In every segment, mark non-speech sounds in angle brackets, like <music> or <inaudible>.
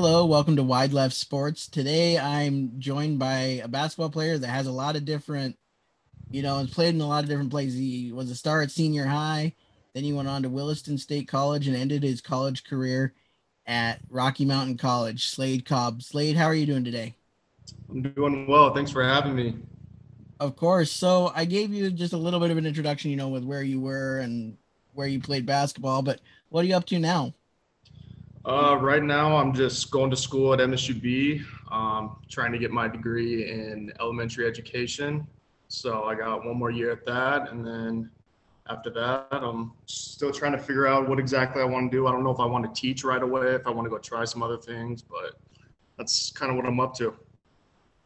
Hello, welcome to Wide Left Sports. Today I'm joined by a basketball player that has a lot of different, you know, has played in a lot of different places. He was a star at senior high, then he went on to Williston State College and ended his college career at Rocky Mountain College. Slade Cobb. Slade, how are you doing today? I'm doing well. Thanks for having me. Of course. So I gave you just a little bit of an introduction, you know, with where you were and where you played basketball, but what are you up to now? Uh, right now, I'm just going to school at MSUB, um, trying to get my degree in elementary education. So I got one more year at that, and then after that, I'm still trying to figure out what exactly I want to do. I don't know if I want to teach right away, if I want to go try some other things, but that's kind of what I'm up to.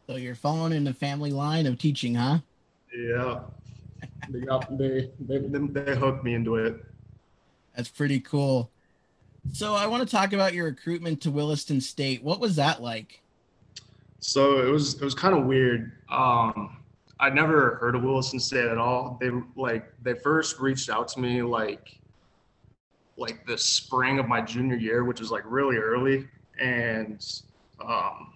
So you're following in the family line of teaching, huh? Yeah, they got they they they hooked me into it. That's pretty cool. So I want to talk about your recruitment to Williston State. What was that like? So it was it was kind of weird. Um, I never heard of Williston State at all. They like they first reached out to me like like the spring of my junior year, which was like really early, and um,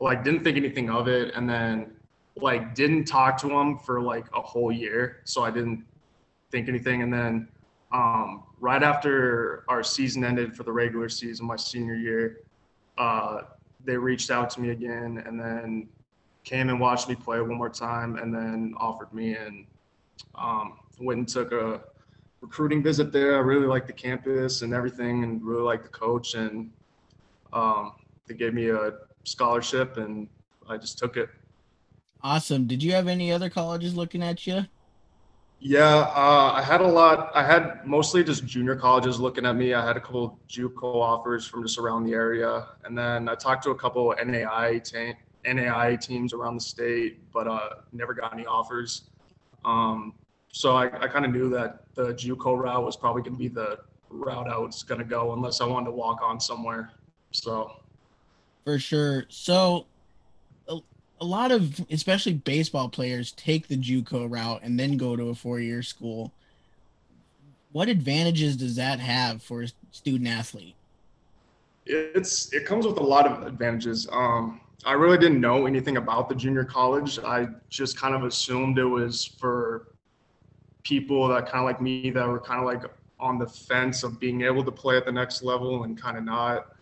like didn't think anything of it, and then like didn't talk to them for like a whole year, so I didn't think anything, and then um, right after our season ended for the regular season, my senior year, uh, they reached out to me again and then came and watched me play one more time and then offered me and um, went and took a recruiting visit there. I really liked the campus and everything and really liked the coach and um, they gave me a scholarship and I just took it. Awesome. Did you have any other colleges looking at you? Yeah, uh, I had a lot. I had mostly just junior colleges looking at me. I had a couple JUCO offers from just around the area, and then I talked to a couple NAI te- NAI teams around the state, but uh, never got any offers. Um, so I, I kind of knew that the JUCO route was probably going to be the route I was going to go unless I wanted to walk on somewhere. So, for sure. So a lot of especially baseball players take the JUCO route and then go to a four-year school. What advantages does that have for a student athlete? It's it comes with a lot of advantages. Um, I really didn't know anything about the junior college. I just kind of assumed it was for people that kind of like me that were kind of like on the fence of being able to play at the next level and kind of not,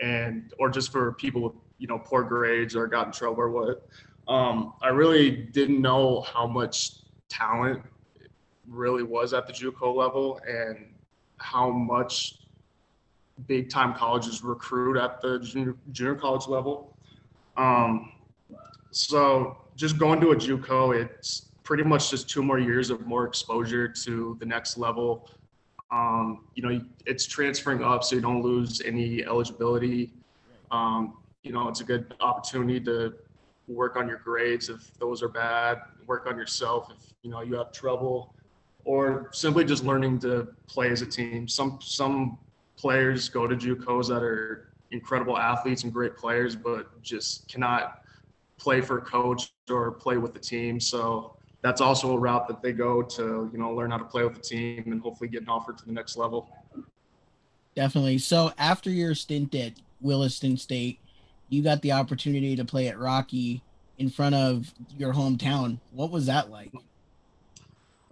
and or just for people with you know poor grades or got in trouble or what. Um, I really didn't know how much talent really was at the JUCO level and how much big time colleges recruit at the junior, junior college level. Um, so just going to a JUCO, it's pretty much just two more years of more exposure to the next level. Um, you know, it's transferring up so you don't lose any eligibility. Um, you know, it's a good opportunity to work on your grades if those are bad, work on yourself if you know you have trouble, or simply just learning to play as a team. Some some players go to JUCOs that are incredible athletes and great players, but just cannot play for a coach or play with the team. So that's also a route that they go to, you know, learn how to play with the team and hopefully get an offer to the next level. Definitely. So after your stint at Williston State, you got the opportunity to play at Rocky in front of your hometown. What was that like?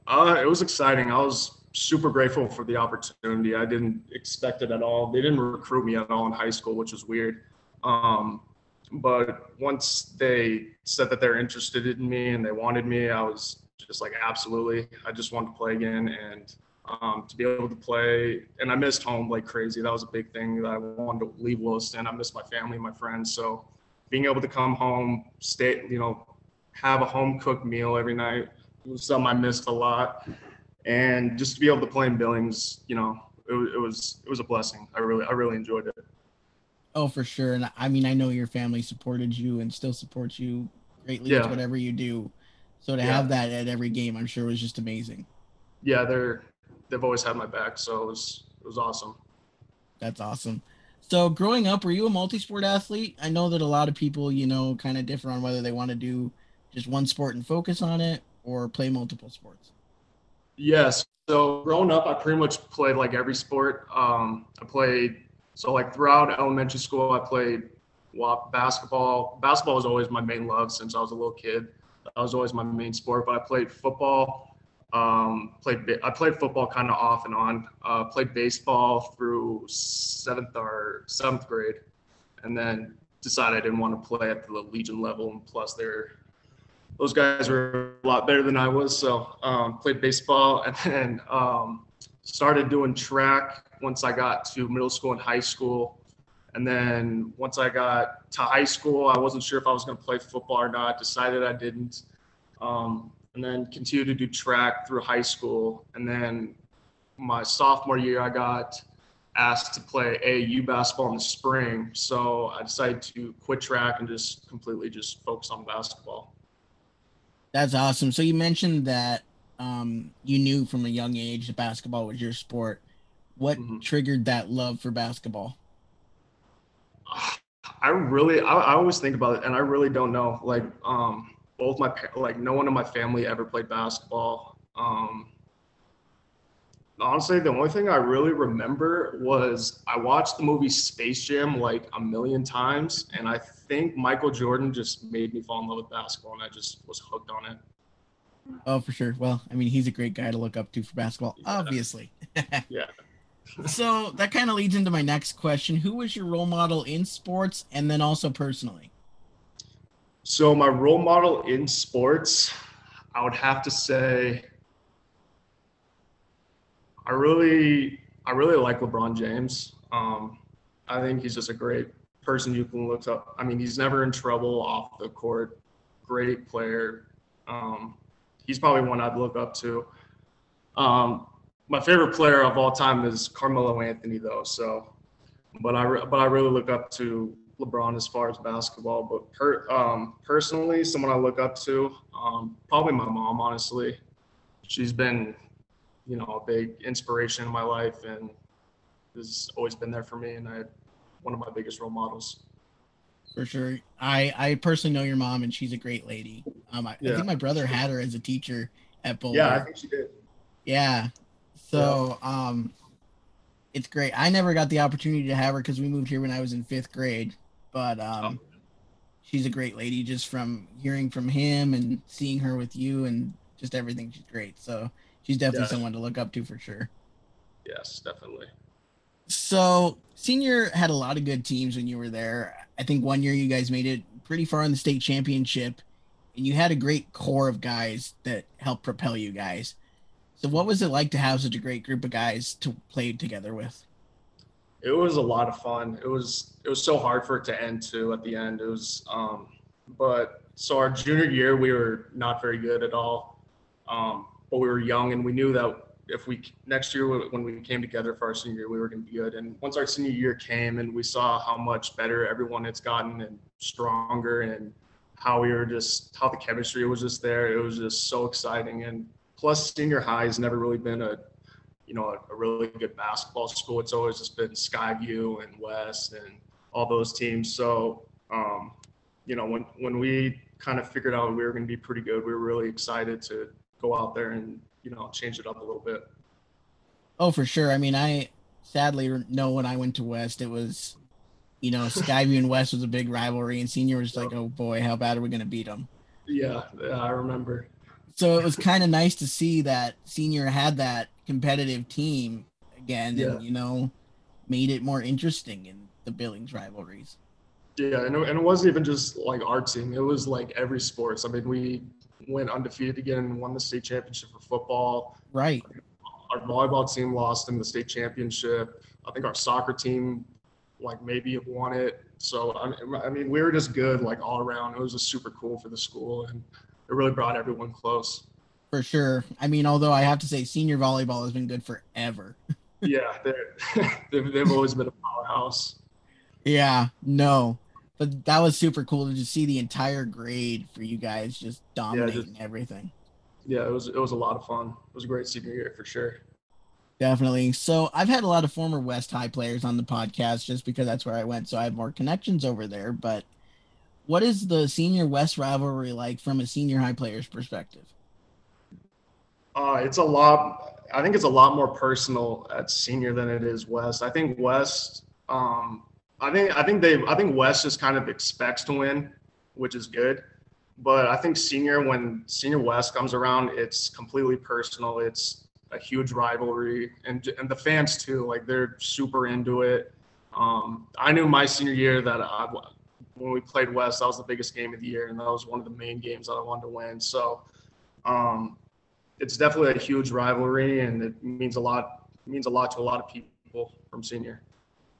Uh, it was exciting. I was super grateful for the opportunity. I didn't expect it at all. They didn't recruit me at all in high school, which was weird. Um, but once they said that they're interested in me and they wanted me, I was just like, absolutely. I just wanted to play again. And um, to be able to play. And I missed home like crazy. That was a big thing that I wanted to leave Williston. I missed my family, my friends. So being able to come home, stay, you know, have a home cooked meal every night, was something I missed a lot. And just to be able to play in Billings, you know, it, it was it was a blessing. I really I really enjoyed it. Oh, for sure. And I mean, I know your family supported you and still supports you greatly Yeah. with whatever you do. So to Yeah. have that at every game, I'm sure was just amazing. Yeah, they're they've always had my back, so it was it was awesome. That's awesome. So growing up, were you a multi-sport athlete? I know that a lot of people, you know, kind of differ on whether they want to do just one sport and focus on it or play multiple sports. Yes. So growing up, I pretty much played like every sport. Um, I played so like throughout elementary school, I played basketball. Basketball was always my main love since I was a little kid. That was always my main sport. But I played football. Um, played I played football kind of off and on. Uh, played baseball through seventh or seventh grade, and then decided I didn't want to play at the Legion level. And plus, they're those guys were a lot better than I was. So um, played baseball <laughs> and then um, started doing track once I got to middle school and high school. And then once I got to high school, I wasn't sure if I was going to play football or not. Decided I didn't. Um, and then continued to do track through high school. And then my sophomore year, I got asked to play AAU basketball in the spring. So I decided to quit track and just completely just focus on basketball. That's awesome. So you mentioned that um, you knew from a young age that basketball was your sport. What Mhm. triggered that love for basketball? I really, I, I always think about it, and I really don't know. Like, um, both my, like, no one in my family ever played basketball. Um, honestly, the only thing I really remember was I watched the movie Space Jam like a million times, and I think Michael Jordan just made me fall in love with basketball, and I just was hooked on it. Oh, for sure. Well, I mean, he's a great guy to look up to for basketball, Yeah. obviously. <laughs> Yeah. so that kind of leads into my next question. Who was your role model in sports and then also personally? So my role model in sports, I would have to say, I really, I really like LeBron James. Um, I think he's just a great person you can look up. I mean, he's never in trouble off the court. Great player. Um, he's probably one I'd look up to. Um, my favorite player of all time is Carmelo Anthony, though. So, but I but I really look up to LeBron as far as basketball. But per, um, personally, someone I look up to, um, probably my mom. Honestly, she's been, you know, a big inspiration in my life and has always been there for me. And I, had one of my biggest role models. For sure. I I personally know your mom and she's a great lady. Um, I, I think my brother had her as a teacher at Boulder. Yeah, I think she did. Yeah. So um it's great. I never got the opportunity to have her because we moved here when I was in fifth grade. But um she's a great lady just from hearing from him and seeing her with you and just everything. She's great. So she's definitely Yeah. someone to look up to for sure. Yes, definitely. So senior had a lot of good teams when you were there. I think one year you guys made it pretty far in the state championship, and you had a great core of guys that helped propel you guys. So what was it like to have such a great group of guys to play together with? It was a lot of fun. It was it was so hard for it to end too at the end. It was um but so our junior year we were not very good at all. Um but we were young and we knew that if we next year when we came together for our senior year we were going to be good. And once our senior year came and we saw how much better everyone has gotten and stronger and how we were just how the chemistry was just there. It was just so exciting and plus senior high has never really been a you know, a, a really good basketball school. It's always just been Skyview and West and all those teams. So, um, you know, when when we kind of figured out we were going to be pretty good, we were really excited to go out there and you know change it up a little bit. Oh, for sure. I mean, I sadly know when I went to West, it was, you know, Skyview and West was a big rivalry, and senior was like, oh boy, how bad are we going to beat them? Yeah, yeah, I remember. So it was kind of nice to see that senior had that competitive team again, Yeah. and you know, made it more interesting in the Billings rivalries. Yeah, and it, and it wasn't even just like our team; it was like every sports. I mean, we went undefeated again and won the state championship for football. Right. our volleyball team lost in the state championship. I think our soccer team, like maybe won it. So I mean, I mean, we were just good like all around. It was just super cool for the school, and it really brought everyone close. For sure. I mean, although I have to say, senior volleyball has been good forever. <laughs> yeah, <laughs> they've, they've always been a powerhouse. Yeah, no, but that was super cool to just see the entire grade for you guys just dominating yeah, just, everything. Yeah, it was it was a lot of fun. It was a great senior year for sure. Definitely. So I've had a lot of former West High players on the podcast just because that's where I went, so I have more connections over there. But what is the senior West rivalry like from a senior high player's perspective? Uh, it's a lot. I think it's a lot more personal at senior than it is West. I think West. Um, I think I think they. I think West just kind of expects to win, which is good. But I think senior, when senior West comes around, it's completely personal. It's a huge rivalry, and and the fans too. Like they're super into it. Um, I knew my senior year that I, when we played West, that was the biggest game of the year, and that was one of the main games that I wanted to win. So um, it's definitely a huge rivalry, and it means a lot. means a lot to a lot of people from senior.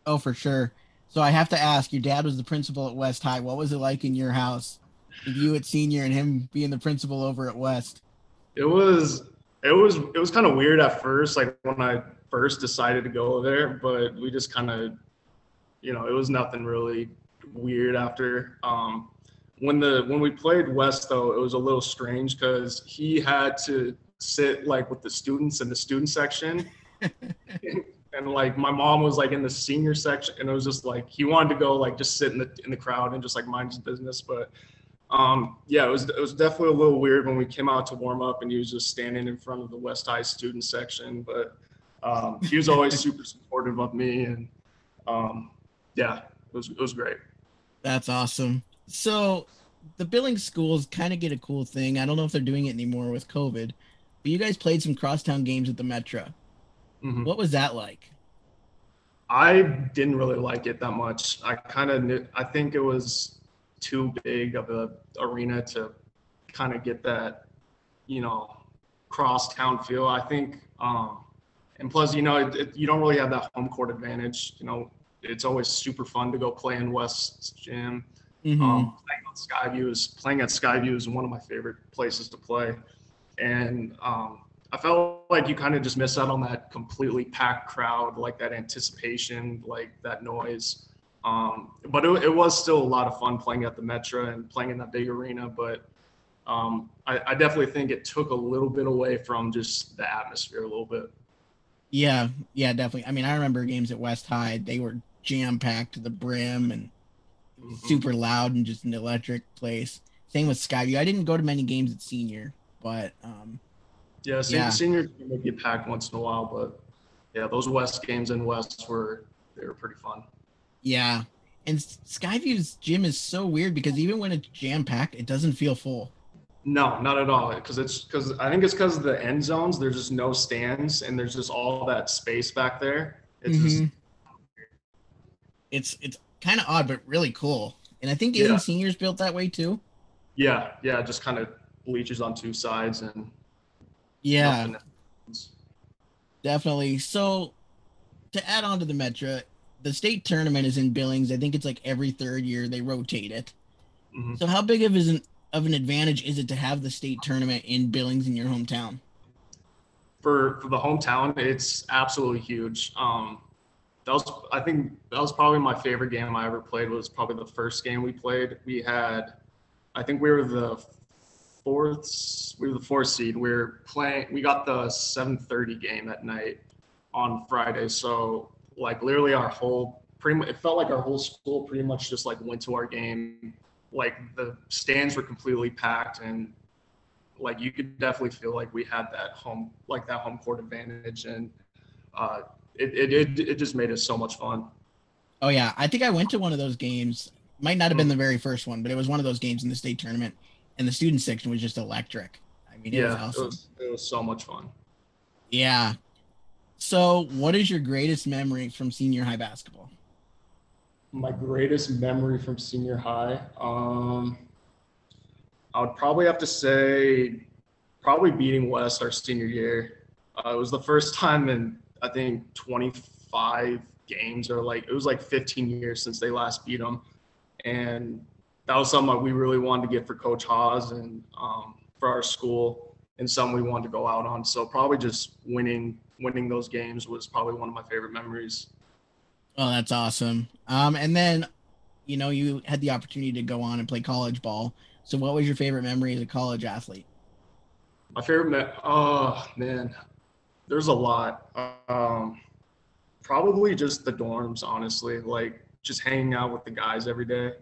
Oh, for sure. So I have to ask, your dad was the principal at West High. What was it like in your house, with you at senior and him being the principal over at West? It was it was it was kind of weird at first, like when I first decided to go there, but we just kind of, you know, it was nothing really weird after. Um, when the when we played West though, it was a little strange because he had to sit like with the students in the student section. <laughs> and, like my mom was like in the senior section and it was just like he wanted to go like just sit in the in the crowd and just like mind his business but um, yeah, it was it was definitely a little weird when we came out to warm up and he was just standing in front of the West High student section, but um, he was always <laughs> super supportive of me and um, yeah, it was it was great. That's awesome. So the Billings schools kind of get a cool thing. I don't know if they're doing it anymore with COVID, but you guys played some crosstown games at the Metro. Mm-hmm. What was that like? I didn't really like it that much. I kind of knew. I think it was too big of a arena to kind of get that, you know, cross town feel. I think, um, and plus, you know, it, it, you don't really have that home court advantage. You know, it's always super fun to go play in West's gym. Mm-hmm. Um, playing on Skyview is playing at Skyview is one of my favorite places to play, and um, I felt like you kind of just miss out on that completely packed crowd, like that anticipation, like that noise. Um, but it, it, was still a lot of fun playing at the Metro and playing in that big arena. But um, I, I, definitely think it took a little bit away from just the atmosphere a little bit. Yeah, yeah, definitely. I mean, I remember games at West High; they were jam packed to the brim and mm-hmm. super loud and just an electric place. Same with Skyview. I didn't go to many games at Senior, but um, yeah, senior, yeah. senior may get packed once in a while, but yeah, those West games in West were they were pretty fun. Yeah. And Skyview's gym is so weird because even when it's jam packed, it doesn't feel full. No, not at all. Because it's because I think it's because of the end zones. There's just no stands, and there's just all that space back there. It's mm-hmm. just it's it's kind of odd, but really cool. And I think even yeah. seniors built that way too. Yeah, yeah, just kind of bleachers on two sides and yeah, definitely. So to add on to the Metro, the state tournament is in Billings. I think it's like every third year they rotate it. Mm-hmm. So how big of is an of an advantage is it to have the state tournament in Billings in your hometown? For for the hometown, it's absolutely huge. Um, that was I think that was probably my favorite game I ever played. Was probably the first game we played. We had, I think we were the fourth. We were the fourth seed. We are playing. We got the 7:30 game at night on Friday. So like literally our whole pretty much it felt like our whole school pretty much just like went to our game like the stands were completely packed and like you could definitely feel like we had that home like that home court advantage and uh it it, it, it just made it so much fun oh yeah i think i went to one of those games might not have been the very first one but it was one of those games in the state tournament and the student section was just electric. I mean it yeah, was awesome. it was, it was so much fun. Yeah. So, what is your greatest memory from senior high basketball? My greatest memory from senior high, um, I would probably have to say, probably beating West our senior year. Uh, it was the first time in I think 25 games, or like it was like 15 years since they last beat them, and that was something that we really wanted to get for Coach Haas and um, for our school. and some we wanted to go out on. So probably just winning winning those games was probably one of my favorite memories. Oh, that's awesome. Um, and then, you know, you had the opportunity to go on and play college ball. So, what was your favorite memory as a college athlete? My favorite, me- oh man, there's a lot. Um, probably just the dorms, honestly. Like just hanging out with the guys every day.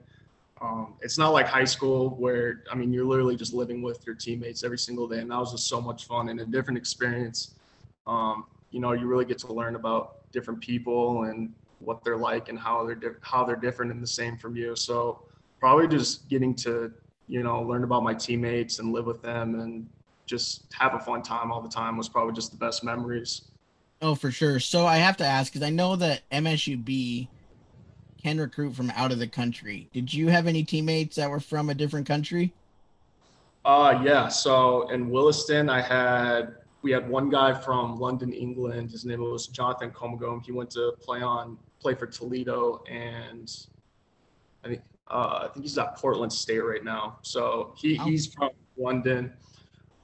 Um, it's not like high school where I mean you're literally just living with your teammates every single day, and that was just so much fun and a different experience. Um, you know, you really get to learn about different people and what they're like and how they're di- how they're different and the same from you. So probably just getting to you know learn about my teammates and live with them and just have a fun time all the time was probably just the best memories. Oh, for sure. So I have to ask because I know that MSUB can recruit from out of the country. Did you have any teammates that were from a different country? Uh yeah. So in Williston, I had we had one guy from London, England. His name was Jonathan Komagum. He went to play on play for Toledo, and I think uh, I think he's at Portland State right now. So he, Oh. he's from London.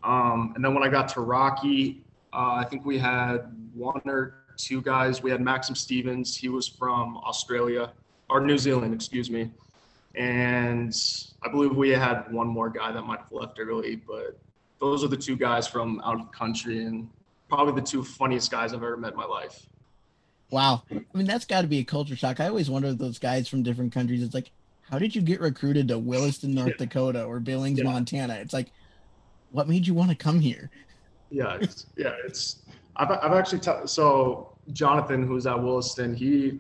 Um, and then when I got to Rocky, uh, I think we had one or two guys. We had Maxim Stevens. He was from Australia or New Zealand, excuse me. And I believe we had one more guy that might have left early, but those are the two guys from out of the country and probably the two funniest guys I've ever met in my life. Wow. I mean, that's got to be a culture shock. I always wonder those guys from different countries. It's like, how did you get recruited to Williston, North Yeah. Dakota or Billings, Yeah. Montana? It's like, what made you want to come here? Yeah, it's, yeah, it's. I've I've actually t- so Jonathan, who's at Williston, he,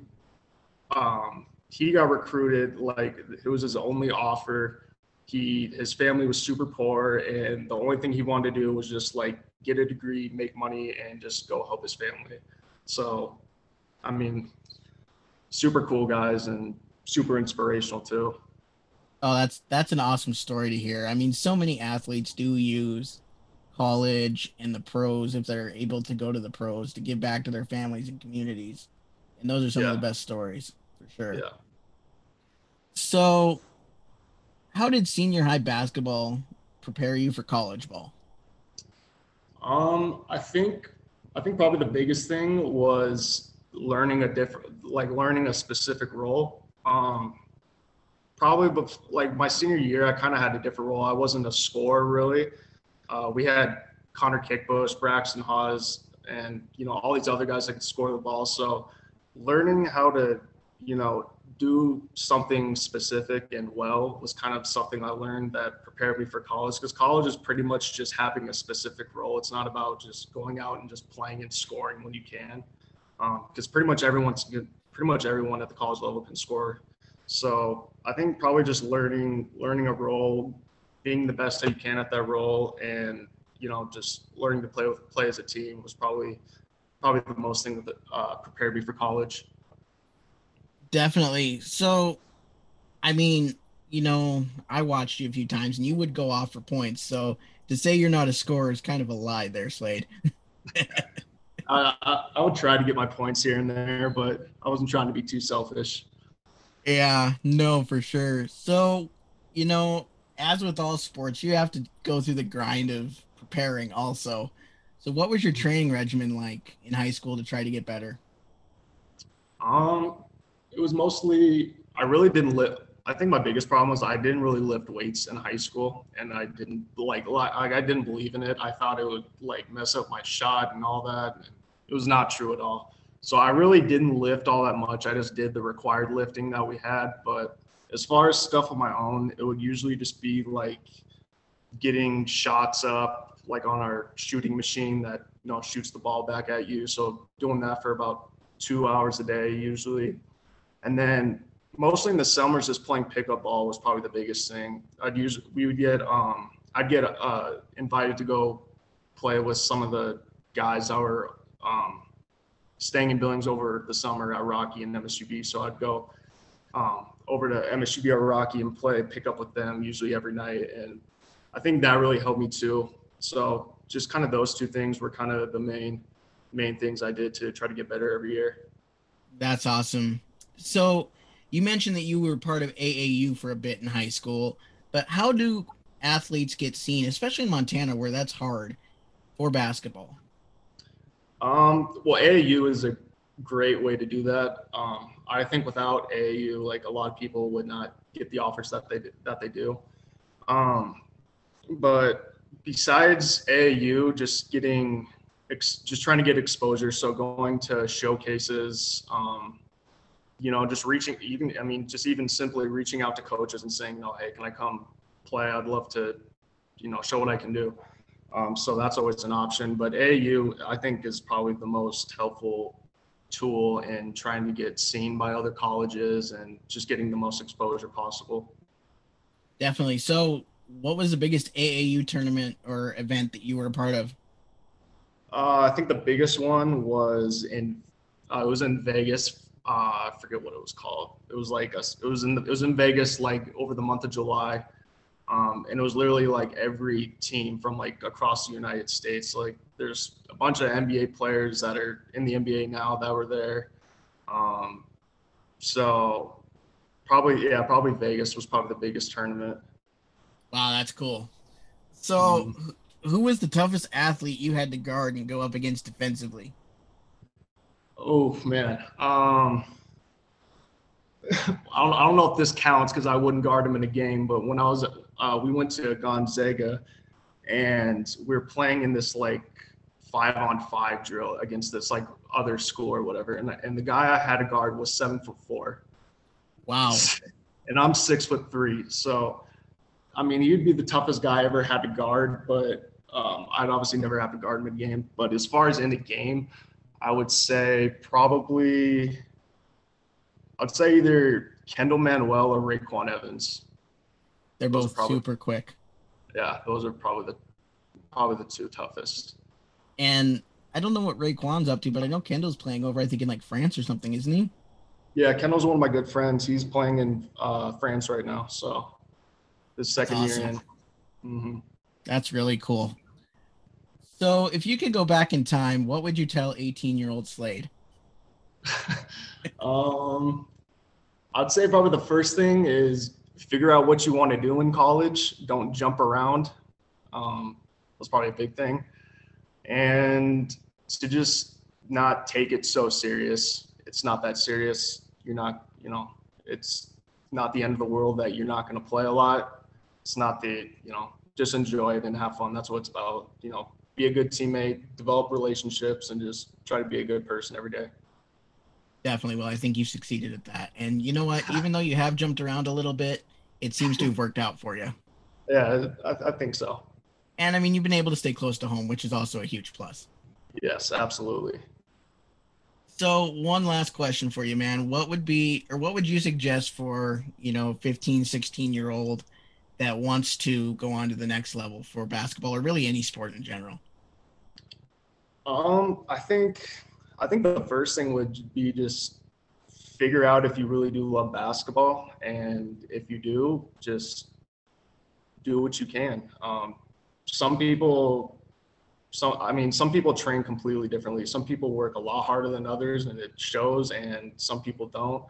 um, he got recruited like it was his only offer. He his family was super poor, and the only thing he wanted to do was just like get a degree, make money, and just go help his family. So, I mean, super cool guys and super inspirational too. Oh, that's that's an awesome story to hear. I mean, so many athletes do use college and the pros if they're able to go to the pros to give back to their families and communities. And those are some of the best stories for sure. Yeah. So, how did senior high basketball prepare you for college ball? Um, I think I think probably the biggest thing was learning a different, like learning a specific role. Um, probably, bef- like my senior year, I kind of had a different role. I wasn't a scorer really. Uh, we had Connor Kickbush, Braxton Hawes, and you know all these other guys that could score the ball. So, learning how to, you know, do something specific and well was kind of something I learned that prepared me for college because college is pretty much just having a specific role. It's not about just going out and just playing and scoring when you can, because pretty much everyone's. Pretty much everyone at the college level can score. So I think probably just learning learning a role, being the best that you can at that role, and you know just learning to play with play as a team was probably probably the most thing that uh, prepared me for college. Definitely. So, I mean, you know, I watched you a few times and you would go off for points. So, to say you're not a scorer is kind of a lie there, Slade. <laughs> I, I, I would try to get my points here and there, but I wasn't trying to be too selfish. Yeah, no, for sure. So, you know, as with all sports, you have to go through the grind of preparing also. So, what was your training regimen like in high school to try to get better? Um, it was mostly I really didn't lift. I think my biggest problem was I didn't really lift weights in high school, and I didn't like like I didn't believe in it. I thought it would like mess up my shot and all that. And it was not true at all. So I really didn't lift all that much. I just did the required lifting that we had. But as far as stuff on my own, it would usually just be like getting shots up, like on our shooting machine that you know shoots the ball back at you. So doing that for about two hours a day usually. And then mostly in the summers, just playing pickup ball was probably the biggest thing. I'd use we would get um I'd get uh invited to go play with some of the guys that were um staying in Billings over the summer at Rocky and MSUB. So I'd go um over to MSUB or Rocky and play pick up with them usually every night. And I think that really helped me too. So just kind of those two things were kind of the main main things I did to try to get better every year. That's awesome. So, you mentioned that you were part of AAU for a bit in high school, but how do athletes get seen, especially in Montana where that's hard for basketball? Um, well, AAU is a great way to do that. Um, I think without AAU, like a lot of people would not get the offers that they that they do. Um, but besides AAU, just getting ex- just trying to get exposure. So going to showcases, um, you know, just reaching even. I mean, just even simply reaching out to coaches and saying, "No, hey, can I come play? I'd love to, you know, show what I can do." Um, so that's always an option. But AAU, I think, is probably the most helpful tool in trying to get seen by other colleges and just getting the most exposure possible. Definitely. So, what was the biggest AAU tournament or event that you were a part of? Uh, I think the biggest one was in uh, it was in Vegas. Uh, I forget what it was called. It was like us. it was in the, it was in Vegas like over the month of July. Um, and it was literally like every team from like across the United States. Like there's a bunch of NBA players that are in the NBA now that were there. Um, so probably yeah, probably Vegas was probably the biggest tournament. Wow, that's cool. So, mm-hmm. who was the toughest athlete you had to guard and go up against defensively? Oh man, um, <laughs> I don't, I don't know if this counts because I wouldn't guard him in a game. But when I was uh, we went to Gonzaga, and we are playing in this like five on five drill against this like other school or whatever. And, and the guy I had to guard was seven foot four. Wow. <laughs> And I'm six foot three. So, I mean, he'd be the toughest guy I ever had to guard, but um, I'd obviously never have to guard in mid game. But as far as in the game, I would say probably, I'd say either Kendall Manuel or RayQuan Evans. They're both probably, super quick. Yeah, those are probably the probably the two toughest. And I don't know what RayQuan's up to, but I know Kendall's playing over, I think, in like France or something, isn't he? Yeah, Kendall's one of my good friends. He's playing in uh, France right now, so his second awesome. year in. Mm-hmm. That's really cool. So, if you could go back in time, what would you tell 18 year old Slade? <laughs> um, I'd say probably the first thing is figure out what you want to do in college. Don't jump around. Um, that's probably a big thing. And to just not take it so serious. It's not that serious. You're not, you know, it's not the end of the world that you're not going to play a lot. It's not the, you know, just enjoy it and have fun. That's what it's about. You know, be a good teammate, develop relationships, and just try to be a good person every day. Definitely. Well, I think you succeeded at that. And you know what? <laughs> Even though you have jumped around a little bit, it seems to have worked out for you. Yeah, I, I think so. And I mean, you've been able to stay close to home, which is also a huge plus. Yes, absolutely. So, one last question for you, man. What would be, or what would you suggest for, you know, 15, 16 year old that wants to go on to the next level for basketball or really any sport in general? Um, I think, I think the first thing would be just figure out if you really do love basketball. And if you do, just do what you can. Um, some people some i mean some people train completely differently some people work a lot harder than others and it shows and some people don't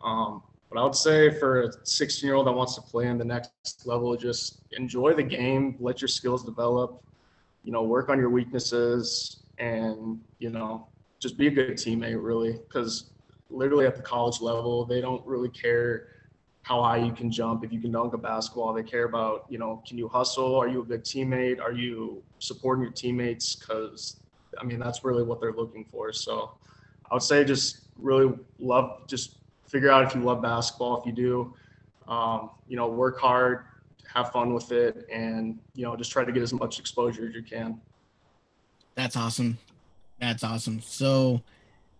um, but i would say for a 16 year old that wants to play in the next level just enjoy the game let your skills develop you know work on your weaknesses and you know just be a good teammate really because literally at the college level they don't really care how high you can jump, if you can dunk a basketball. They care about, you know, can you hustle? Are you a good teammate? Are you supporting your teammates? Because, I mean, that's really what they're looking for. So I would say just really love, just figure out if you love basketball. If you do, um, you know, work hard, have fun with it, and, you know, just try to get as much exposure as you can. That's awesome. That's awesome. So,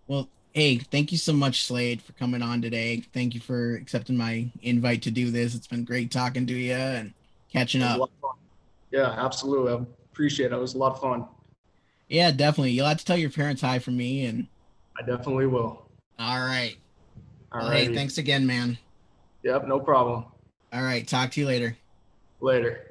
well, Hey, thank you so much, Slade, for coming on today. Thank you for accepting my invite to do this. It's been great talking to you and catching up. Yeah, absolutely. I appreciate it. It was a lot of fun. Yeah, definitely. You'll have to tell your parents hi from me and I definitely will. All right. All well, right. Hey, thanks again, man. Yep, no problem. All right. Talk to you later. Later.